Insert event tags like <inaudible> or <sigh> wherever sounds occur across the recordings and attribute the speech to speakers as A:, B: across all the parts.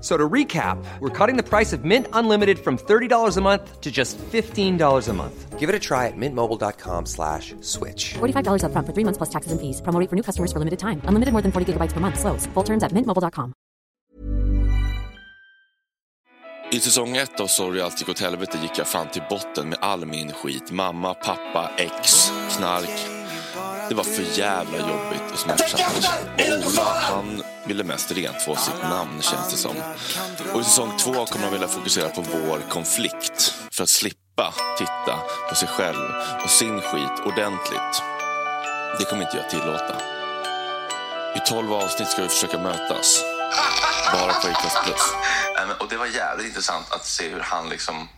A: F- So to recap, we're cutting the price of Mint Unlimited from $30 a month to just $15 a month. Give it a try at mintmobile.com slash switch.
B: $45 upfront for three months plus taxes and fees. Promo for new customers for limited time. Unlimited more than 40 gigabytes per month. Slows. Full terms at mintmobile.com.
C: I säsong ett av Sorry allt gick åt helvete gick jag fan till botten med all min skit. Mamma, pappa, ex, knark. Det var för jävla jobbigt och smärtsamt. Och Ola, han ville mest rentvå sitt namn känns det som. Och i säsong två kommer han vilja fokusera på vår konflikt. För att slippa titta på sig själv och sin skit ordentligt. Det kommer inte jag tillåta. I tolv avsnitt ska vi försöka mötas. Bara på Acast Plus.
D: Och det var jävligt intressant att se hur han liksom...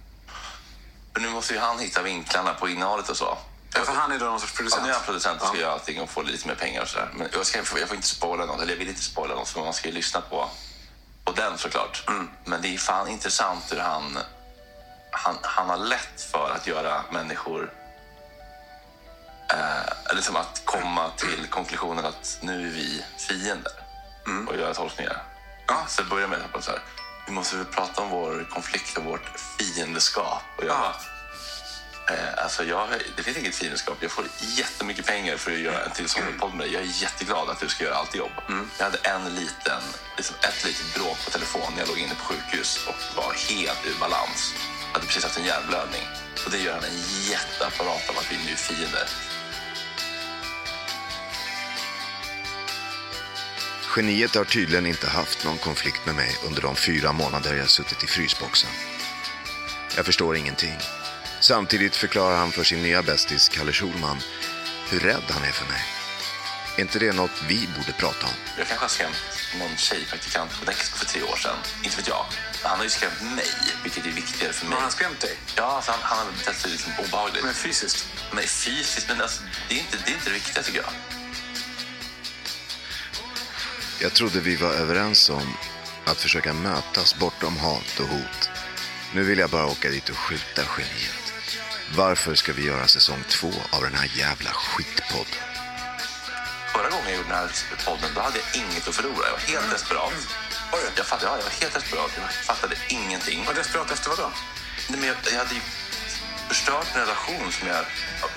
D: Nu måste ju han hitta vinklarna på innehållet och så.
E: Ja, för han är då någon sorts
D: Ja,
E: producent.
D: nu är han producent och ska
E: Ja.
D: göra allting och få lite mer pengar och sådär. Men jag, ska, jag får inte spoila något, eller jag vill inte spoila något för man ska ju lyssna på, på den såklart. Men det är fan intressant hur han, han, han har lätt för att göra människor eh, eller som att komma till konklusionen att nu är vi fiender och göra tolkningar.
E: Ja.
D: Så börjar med att så här, vi måste prata om vår konflikt och vårt fiendeskap. Och jag
E: Ja.
D: Eh, alltså jag, det finns inget fiendskap. Jag får jättemycket pengar för att göra en till sommarpodd med dig. Jag är jätteglad att du ska göra allt jobb. Jag hade en liten, liksom ett litet bråk på telefon när jag låg inne på sjukhus och var helt ur balans. Jag hade precis haft en hjärnblödning. Och det gör han en jätteapparat av att vi nu är fiender.
F: Geniet har tydligen inte haft någon konflikt med mig under de fyra månader jag suttit i frysboxen. Jag förstår ingenting. Samtidigt förklarar han för sin nya bästis Kalle Schulman hur rädd han är för mig. Är inte det något vi borde prata om?
D: Jag kanske har skrämt någon tjejpraktikant på Dexco för tre år sedan. Inte vet jag. Men han har ju skrämt mig, vilket är viktigare för mig.
E: Har han skrämt dig?
D: Ja, alltså han, han har betett sig liksom obehagligt.
E: Men fysiskt?
D: Men fysiskt, men alltså, det, är inte, det är inte det viktiga tycker jag.
F: Jag trodde vi var överens om att försöka mötas bortom hat och hot. Nu vill jag bara åka dit och skjuta geniet. Varför ska vi göra säsong två av den här jävla skitpodden?
D: Förra gången jag gjorde den här podden då hade jag inget att förlora. Jag var helt desperat. Jag fattade, ja, jag var helt desperat. Jag fattade ingenting.
E: Var desperat efter vad då?
D: Nej, men jag, jag hade ju förstört en relation som jag,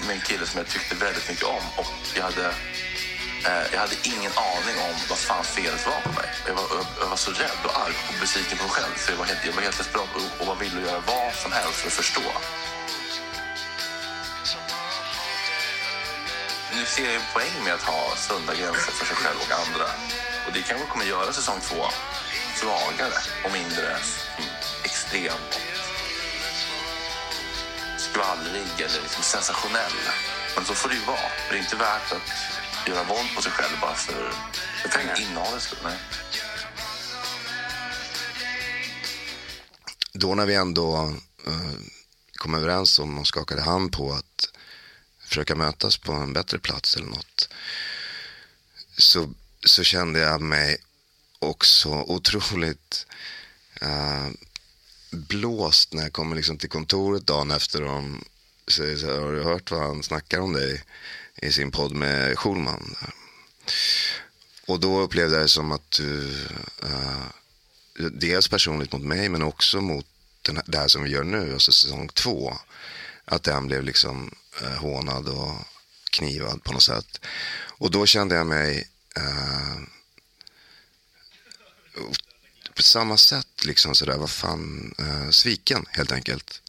D: med en kille som jag tyckte väldigt mycket om. Och jag hade, eh, jag hade ingen aning om vad fan felet var på mig. Jag var, jag, jag var så rädd och arg och besviken på mig själv. Så jag var helt, jag var helt desperat och, och var villig att göra vad som helst för att förstå. Nu ser jag en poäng med att ha sunda gränser för sig själv och andra. Och det kanske kommer göra säsong två svagare och mindre mm, extrem skvallrig eller liksom sensationell. Men så får det ju vara. Det är inte värt att göra våld på sig själv bara för, för pengar. Innehållets skull.
F: Då när vi ändå eh, kom överens om och skakade hand på att försöka mötas på en bättre plats eller något. Så, så kände jag mig också otroligt eh, blåst när jag kommer liksom till kontoret dagen efter. Och de säger så här, har du hört vad han snackar om dig i sin podd med Schulman? Och då upplevde jag det som att du, eh, dels personligt mot mig men också mot den här, det här som vi gör nu, alltså säsong två. Att den blev liksom eh, hånad och knivad på något sätt. Och då kände jag mig eh, på samma sätt liksom sådär, vad fan, eh, sviken helt enkelt.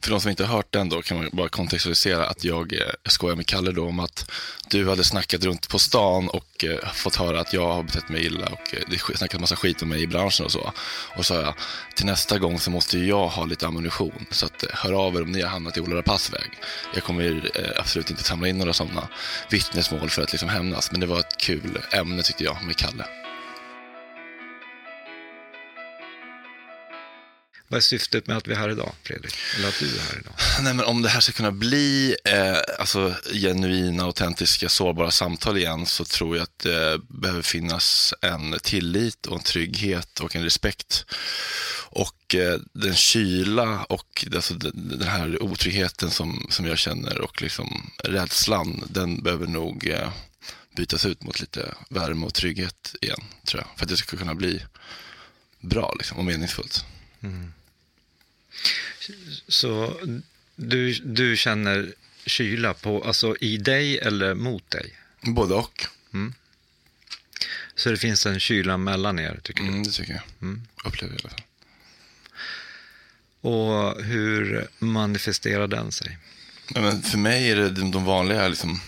D: För de som inte har hört den då kan man bara kontextualisera att jag, eh, jag skojar med Kalle då om att du hade snackat runt på stan och eh, fått höra att jag har betett mig illa och eh, det snackat massa skit om mig i branschen och så. Och så sa jag, till nästa gång så måste ju jag ha lite ammunition. Så att, eh, hör av er om ni har hamnat i Ola Rapace-väg. Jag kommer eh, absolut inte samla in några sådana vittnesmål för att liksom hämnas. Men det var ett kul ämne tyckte jag med Kalle.
G: Vad är syftet med att vi är här idag, Fredrik? Eller att du är här idag? <sighs>
D: Nej, men om det här ska kunna bli eh, alltså, genuina, autentiska, sårbara samtal igen så tror jag att det behöver finnas en tillit och en trygghet och en respekt. Och eh, den kyla och alltså, den, här otryggheten som, som jag känner och liksom rädslan, den behöver nog eh, bytas ut mot lite värme och trygghet igen, tror jag. För att det ska kunna bli bra liksom, och meningsfullt.
G: Så du, du känner kyla på, alltså i dig eller mot dig?
D: Både och.
G: Så det finns en kyla mellan er, tycker
D: Mm, det tycker jag. Upplever jag i alla fall.
G: du? Och hur manifesterar den sig?
D: Ja, men för mig är det de, vanliga liksom,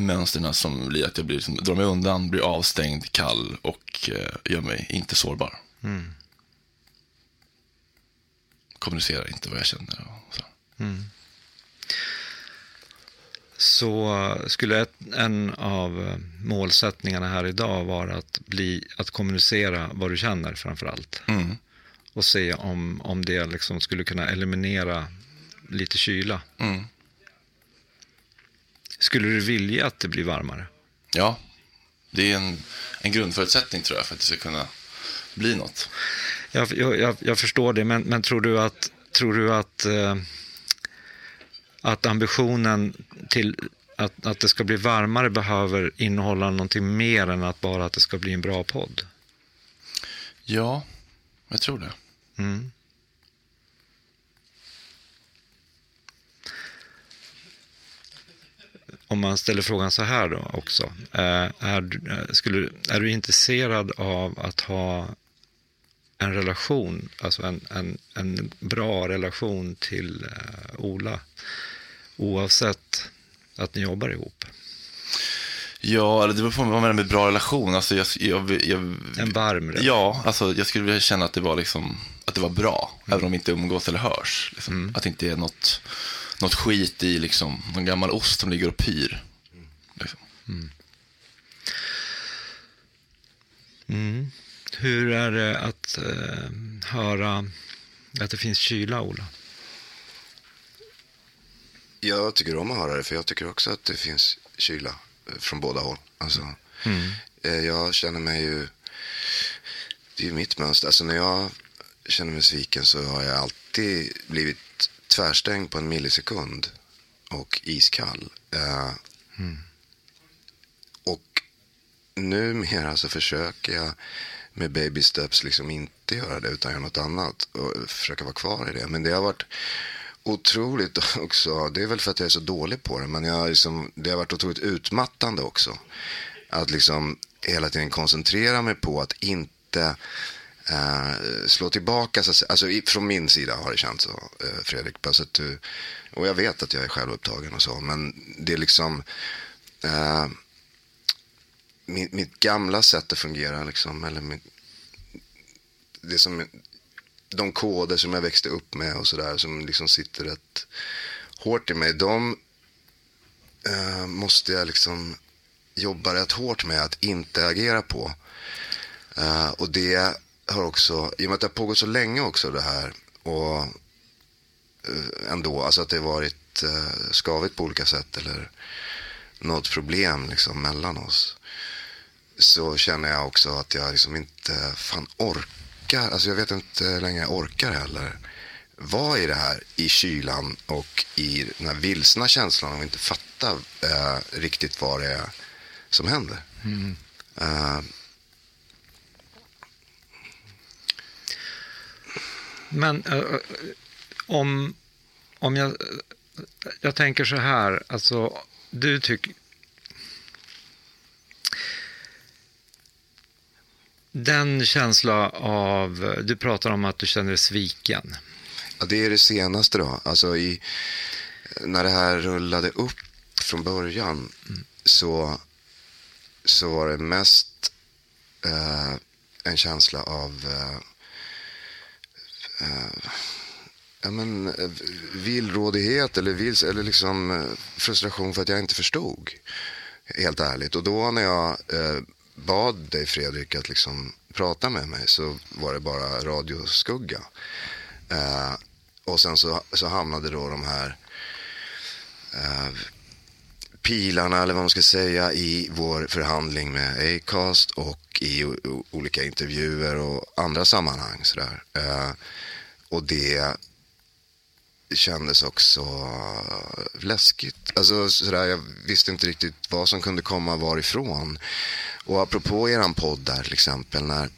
D: mönstren som blir att jag blir, liksom, drar mig undan, blir avstängd, kall och eh, gör mig inte sårbar. Kommunicerar inte vad jag känner. Så.
G: Så skulle ett, en av eh, målsättningarna här idag vara att, bli, att kommunicera vad du känner framför allt.
D: Mm.
G: Och se om, om det liksom skulle kunna eliminera lite kyla.
D: Mm.
G: Skulle du vilja att det blir varmare?
D: Ja, det är en, en grundförutsättning tror jag för att det ska kunna bli något.
G: Jag, jag, jag, förstår det, men, men tror du att, tror du att, eh, att ambitionen till att, att det ska bli varmare behöver innehålla någonting mer än att bara att det ska bli en bra podd?
D: Ja, jag tror det.
G: Mm. Om man ställer frågan så här då också. eh, Är, du- eh, skulle, är du intresserad av att ha en relation, alltså en, en, en bra relation till eh, Ola, oavsett att ni jobbar ihop?
D: Ja, eller det beror på vad man menar med bra relation. Alltså, jag, jag, jag,
G: En varm relation?
D: Ja, alltså, jag skulle vilja känna att det var, liksom, att det var bra, även om vi inte umgås eller hörs. Liksom. Att det inte är något, något skit i liksom, någon gammal ost som ligger och pyr. Liksom.
G: Mm. Hur är det att eh, höra att det finns kyla, Ola?
F: Jag tycker om att höra det, för jag tycker också att det finns kyla eh, från båda håll. Alltså, eh, Jag känner mig ju... Det är ju mitt mönster. Alltså när jag känner mig sviken så har jag alltid blivit tvärstängd på en millisekund och iskall. Eh, Och numera så försöker jag med baby steps liksom inte göra det utan göra något annat och försöka vara kvar i det. Men det har varit otroligt <laughs> också. Det är väl för att jag är så dålig på det, men jag liksom, det har varit otroligt utmattande också. Att liksom hela tiden koncentrera mig på att inte eh, slå tillbaka. Så att. Alltså, i- från min sida har det känts så, eh, Fredrik. Bara så att du, och jag vet att jag är självupptagen och så, men det är liksom... Eh, mitt, mitt gamla sätt att fungera, liksom, eller mitt, det som, de koder som jag växte upp med och sådär, som liksom sitter rätt hårt i mig, de eh, måste jag liksom jobba rätt hårt med att inte agera på. Eh, och det har också, i och med att det har pågått så länge också det här, och eh, ändå, alltså att det har varit eh, skavigt på olika sätt eller något problem liksom mellan oss så känner jag också att jag liksom inte fan orkar, alltså jag vet inte hur länge jag orkar heller vara i det här i kylan och i den här vilsna känslan att inte fatta eh, riktigt vad det är som händer. Eh,
G: Men eh, om, om jag, jag tänker så här, alltså du tycker... Den känsla av, du pratar om att du känner dig sviken.
F: Ja, det är det senaste då. Alltså i, när det här rullade upp från början så, så var det mest eh, en känsla av eh, eh, ja, men, eh, villrådighet eller, vils, eller liksom eh, frustration för att jag inte förstod. Helt ärligt. Och då när jag eh, bad dig Fredrik att liksom prata med mig så var det bara radioskugga. Eh, och sen så, så hamnade då de här eh, pilarna eller vad man ska säga i vår förhandling med Acast och i o- o- olika intervjuer och andra sammanhang. Sådär. Eh, och det kändes också läskigt. Alltså, sådär, jag visste inte riktigt vad som kunde komma varifrån. Och apropå eran podd där till exempel, när,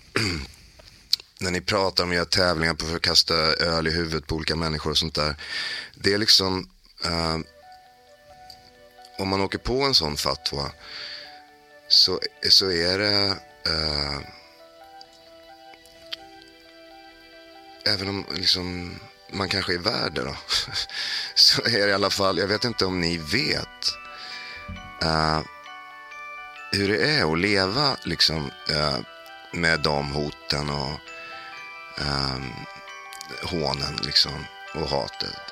F: <clears throat> när ni pratar om att göra tävlingar på att kasta öl i huvudet på olika människor och sånt där. Det är liksom, eh, om man åker på en sån fatwa så, så är det eh, även om liksom, man kanske är värd det då, <laughs> så är det i alla fall, jag vet inte om ni vet uh, hur det är att leva liksom, eh, med de hoten och eh, hånen liksom, och hatet.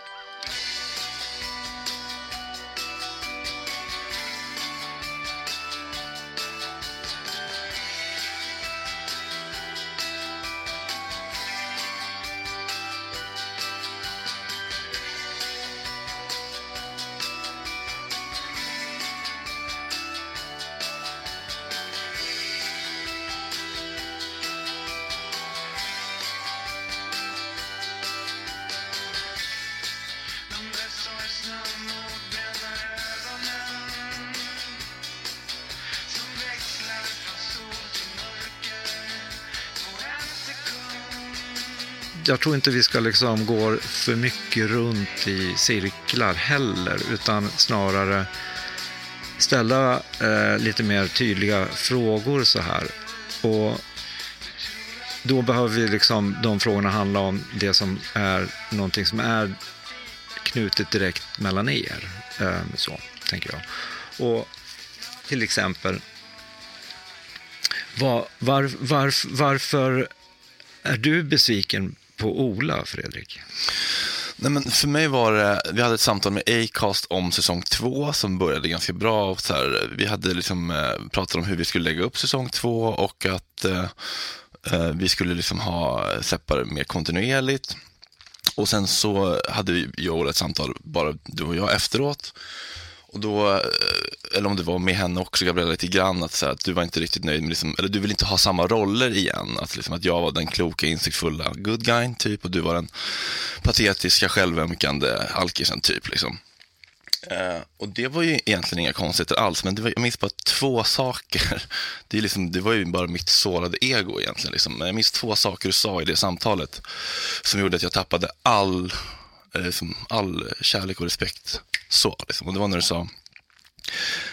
G: Jag tror inte vi ska liksom gå för mycket runt i cirklar heller, utan snarare ställa eh, lite mer tydliga frågor så här. Och då behöver vi liksom, de frågorna handla om det som är någonting som är knutet direkt mellan er. Eh, så, tänker jag. Och till exempel, var, var, var, varför är du besviken på Ola, Fredrik?
D: Nej, men för mig var det, vi hade ett samtal med Acast om säsong två som började ganska bra. Och så här, vi hade liksom, eh, pratat om hur vi skulle lägga upp säsong två och att eh, eh vi skulle liksom ha eh, Seppar mer kontinuerligt. Och sen så hade jag och Ola ett samtal, bara du och jag efteråt. Och då, eh, eller om det var med henne också, Gabriella, lite grann, att, så här, att du var inte riktigt nöjd med, liksom, eller du vill inte ha samma roller igen. Att, liksom, att jag var den kloka, insiktsfulla good guyn typ och du var den patetiska, självömkande alkisen typ. Liksom. Uh, och det var ju egentligen inga konstigheter alls, men det var, jag minns bara två saker. <laughs> Det, är liksom, det var ju bara mitt sårade ego egentligen. Liksom. Men jag minns två saker du sa i det samtalet som gjorde att jag tappade all, liksom, all kärlek och respekt. Så, liksom. Och det var när du sa,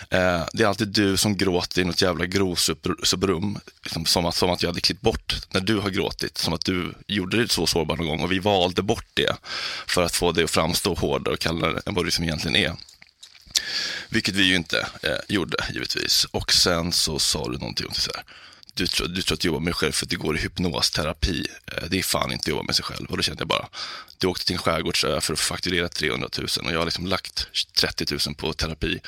D: eh, det är alltid du som gråter i något jävla grovsubrum, liksom, som, att, som att jag hade klippt bort när du har gråtit, som att du gjorde det så sårbar någon gång och vi valde bort det för att få det att framstå hårdare och kallare än vad det som egentligen är. Vilket vi ju inte eh, gjorde givetvis. Och sen så sa du någonting om det så här. Du tror, du tror att du jobbar med dig själv för att det går i hypnosterapi. Eh, det är fan inte att jobba med sig själv. Och då kände jag bara, du åkte till en skärgårdsö för att fakturera 300 000 och jag har liksom lagt 30 000 på terapi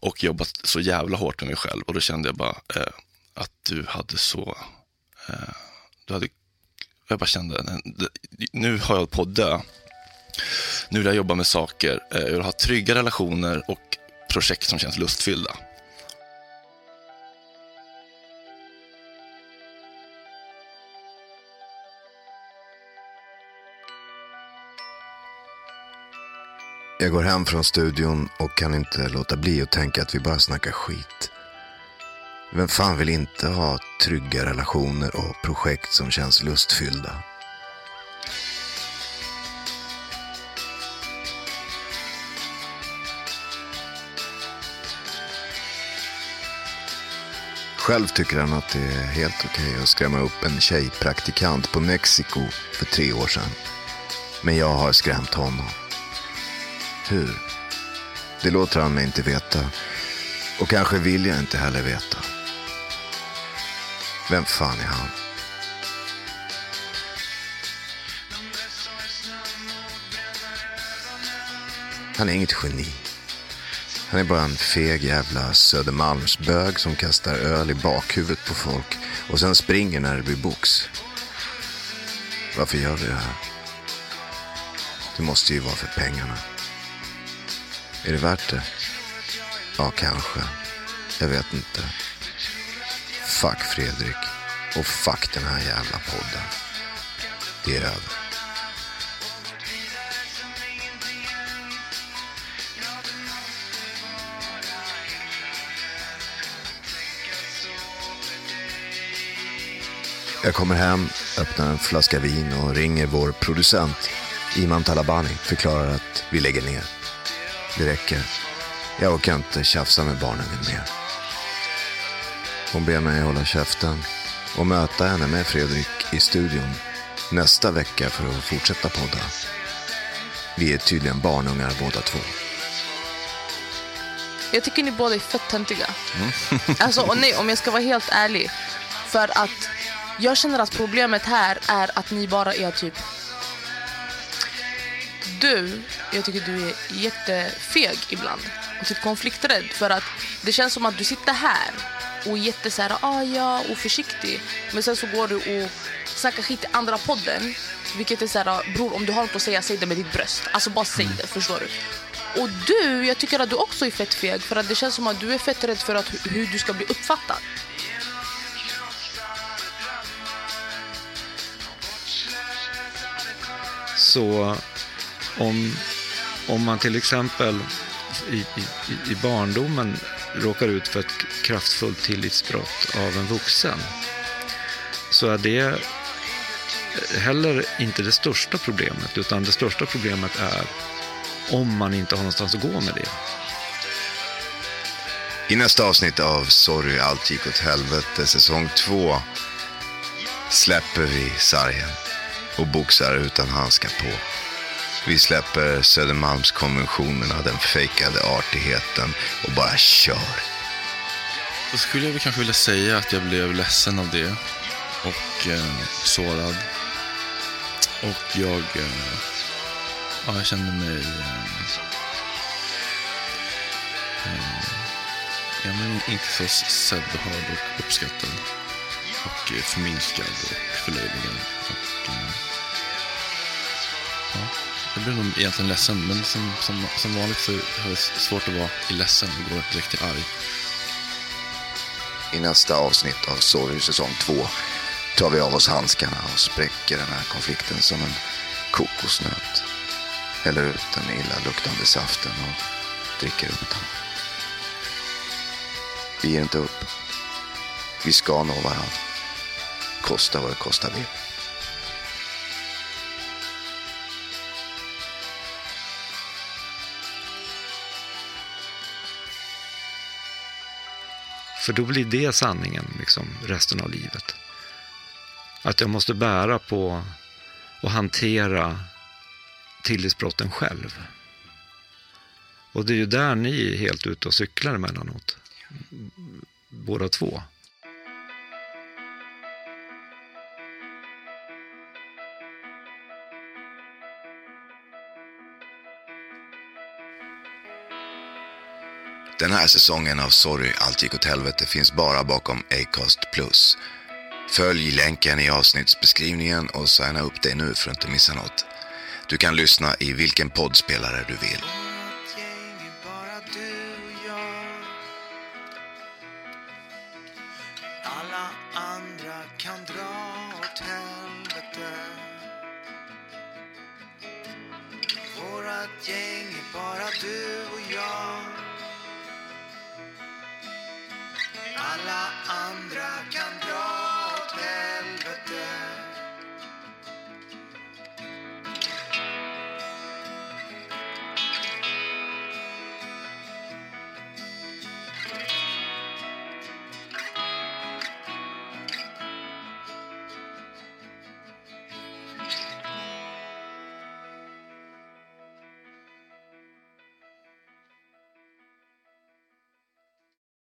D: och jobbat så jävla hårt med mig själv. Och då kände jag bara eh, att du hade så, eh, du hade, jag bara kände, eh, nu har jag på att dö. Nu vill jag jobba med saker, eh, jag vill ha trygga relationer och projekt som känns lustfyllda.
F: Jag går hem från studion och kan inte låta bli att tänka att vi bara snackar skit. Vem fan vill inte ha trygga relationer och projekt som känns lustfyllda? Själv tycker han att det är helt okej att skrämma upp en tjejpraktikant på Mexiko för tre år sedan. Men jag har skrämt honom. Hur? Det låter han mig inte veta. Och kanske vill jag inte heller veta. Vem fan är han? Han är inget geni. Han är bara en feg jävla Södermalmsbög som kastar öl i bakhuvudet på folk och sen springer när det blir box. Varför gör vi det här? Det måste ju vara för pengarna. Är det värt det? Ja, kanske. Jag vet inte. Fuck Fredrik. Och fuck den här jävla podden. Det är över. Jag kommer hem, öppnar en flaska vin och ringer vår producent Iman Talabani. Förklarar att vi lägger ner. Det räcker. Jag orkar inte tjafsa med barnen mer. Hon ber mig hålla käften och möta henne med Fredrik i studion nästa vecka för att fortsätta podda. Vi är tydligen barnungar båda två.
H: Jag tycker ni båda är fett töntiga. <laughs> Alltså, och nej, om jag ska vara helt ärlig. För att jag känner att problemet här är att ni bara är typ... Du, jag tycker du är jättefeg ibland. Och typ konflikträdd. För att det känns som att du sitter här och är jätte så här, ah, ja, och försiktig. Men sen så går du och snackar skit i andra podden. Vilket är så här, bror om du har något att säga, säg det med ditt bröst. Alltså bara säg det, förstår du? Och du, jag tycker att du också är fett feg. För att det känns som att du är fett rädd för att, hur du ska bli uppfattad.
G: Så om, om man till exempel i, i, i barndomen råkar ut för ett kraftfullt tillitsbrott av en vuxen så är det heller inte det största problemet utan det största problemet är om man inte har någonstans att gå med det.
F: I nästa avsnitt av Sorry allt gick åt helvete säsong 2. släpper vi sargen och boxar utan handskar på. Vi släpper Södermalmskonventionerna, den fejkade artigheten och bara kör.
D: Då skulle jag väl kanske vilja säga att jag blev ledsen av det och eh, sårad. Och jag, eh, ja, jag kände mig eh, eh jag men inte så sedd och hörd och uppskattad. Och förminskad och förlöjligad. Och, eh, ja, jag blev nog egentligen ledsen, men som, som, som vanligt så har jag svårt att vara ledsen och gå direkt till arg.
F: I nästa avsnitt av Sorry säsong 2 tar vi av oss handskarna och spräcker den här konflikten som en kokosnöt. Häller ut den illaluktande saften och dricker upp den. Vi ger inte upp. Vi ska nå varandra. Kosta vad det kosta vill.
G: För då blir det sanningen liksom, resten av livet. Att jag måste bära på och hantera tillitsbrotten själv. Och det är ju där ni är helt ute och cyklar emellanåt. Båda två.
F: Den här säsongen av Sorry, allt gick åt helvete finns bara bakom Acast+. Följ länken i avsnittsbeskrivningen och signa upp dig nu för att inte missa något. Du kan lyssna i vilken poddspelare du vill. Yeah.